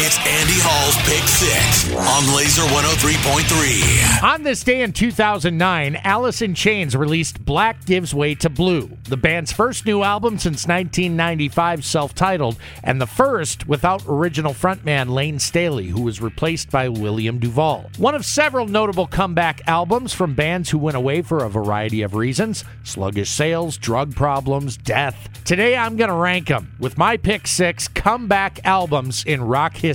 It's Andy Hall's Pick Six on Laser 103.3. On this day in 2009, Alice in Chains released Black Gives Way to Blue, the band's first new album since 1995, self titled, and the first without original frontman Layne Staley, who was replaced by William Duvall. One of several notable comeback albums from bands who went away for a variety of reasons sluggish sales, drug problems, death. Today I'm going to rank them with my pick six comeback albums in rock history.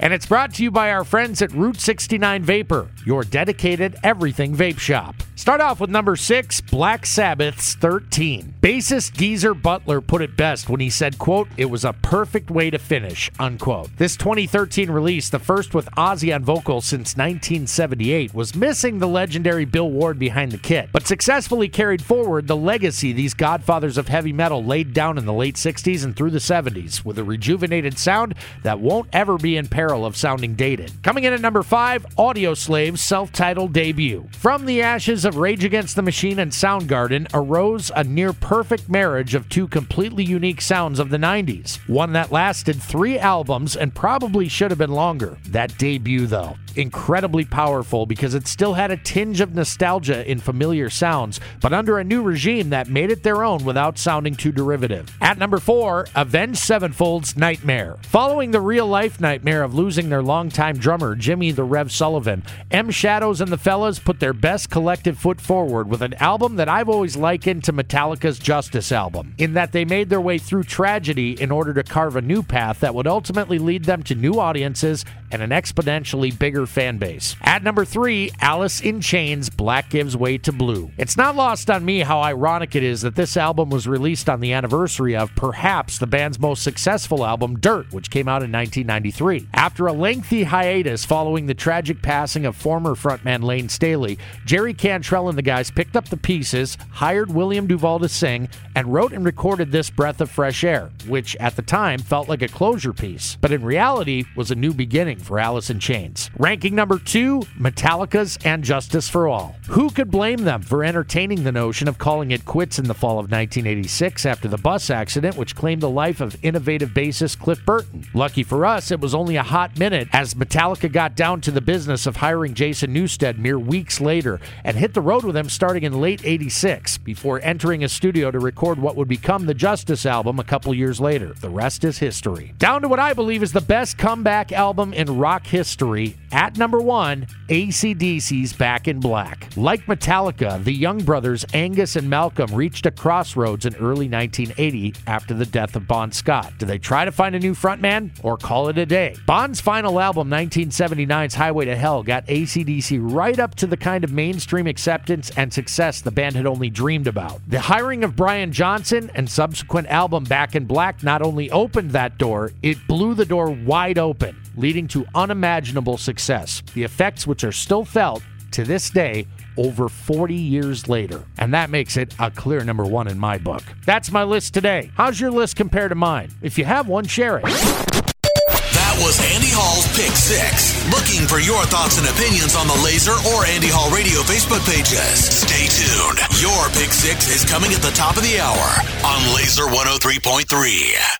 And it's brought to you by our friends at Route 69 Vapor, your dedicated everything vape shop. Start off with number six, Black Sabbath's 13. Bassist Geezer Butler put it best when he said, quote, it was a perfect way to finish, unquote. This 2013 release, the first with Ozzy on vocals since 1978, was missing the legendary Bill Ward behind the kit, but successfully carried forward the legacy these godfathers of heavy metal laid down in the late 60s and through the 70s with a rejuvenated sound that won't ever be in peril of sounding dated. Coming in at number five, Audioslave's self titled debut. From the ashes of Rage Against the Machine and Soundgarden arose a near perfect marriage of two completely unique sounds of the 90s. One that lasted three albums and probably should have been longer. That debut, though, incredibly powerful because it still had a tinge of nostalgia in familiar sounds, but under a new regime that made it their own without sounding too derivative. At number four, Avenged Sevenfold's Nightmare. Following the real life nightmare of losing their longtime drummer, Jimmy the Rev Sullivan, M Shadows and the Fellas put their best collective foot forward with an album that I've always likened to Metallica's Justice album, in that they made their way through tragedy in order to carve a new path that would ultimately lead them to new audiences and an exponentially bigger fan base. At number three, Alice in Chains Black Gives Way to Blue. It's not lost on me how ironic it is that this album was released on the anniversary of perhaps the band's most successful album, Dirt, which came out in 1993. After a lengthy hiatus following the tragic passing of former frontman Layne Staley, Jerry Cantrell and the guys picked up the pieces, hired William Duvall to sing, and wrote and recorded this breath of fresh air, which at the time felt like a closure piece, but in reality was a new beginning for Alice in Chains. Ranking number two, Metallica's And Justice for All. Who could blame them for entertaining the notion of calling it quits in the fall of 1986 after the bus accident, which claimed the life of innovative bassist Cliff Burton? Lucky for us, it was only a hot minute as Metallica got down to the business of hiring Jason Newsted mere weeks later and hit the road with him starting in late 86 before entering a studio to record what would become the Justice album a couple years later. The rest is history. Down to what I believe is the best comeback album in rock history. At number one, ACDC's Back in Black. Like Metallica, the Young brothers Angus and Malcolm reached a crossroads in early 1980 after the death of Bon Scott. Do they try to find a new frontman or call it a day? Bon's final album, 1979's Highway to Hell, got ACDC right up to the kind of mainstream acceptance and success the band had only dreamed about. The hiring of Brian Johnson and subsequent album Back in Black not only opened that door, it blew the door wide open, leading to unimaginable success. The effects, which are still felt to this day, over 40 years later. And that makes it a clear number one in my book. That's my list today. How's your list compared to mine? If you have one, share it. That was Andy Hall's Pick Six. Looking for your thoughts and opinions on the Laser or Andy Hall Radio Facebook pages. Stay tuned. Your Pick Six is coming at the top of the hour on Laser 103.3.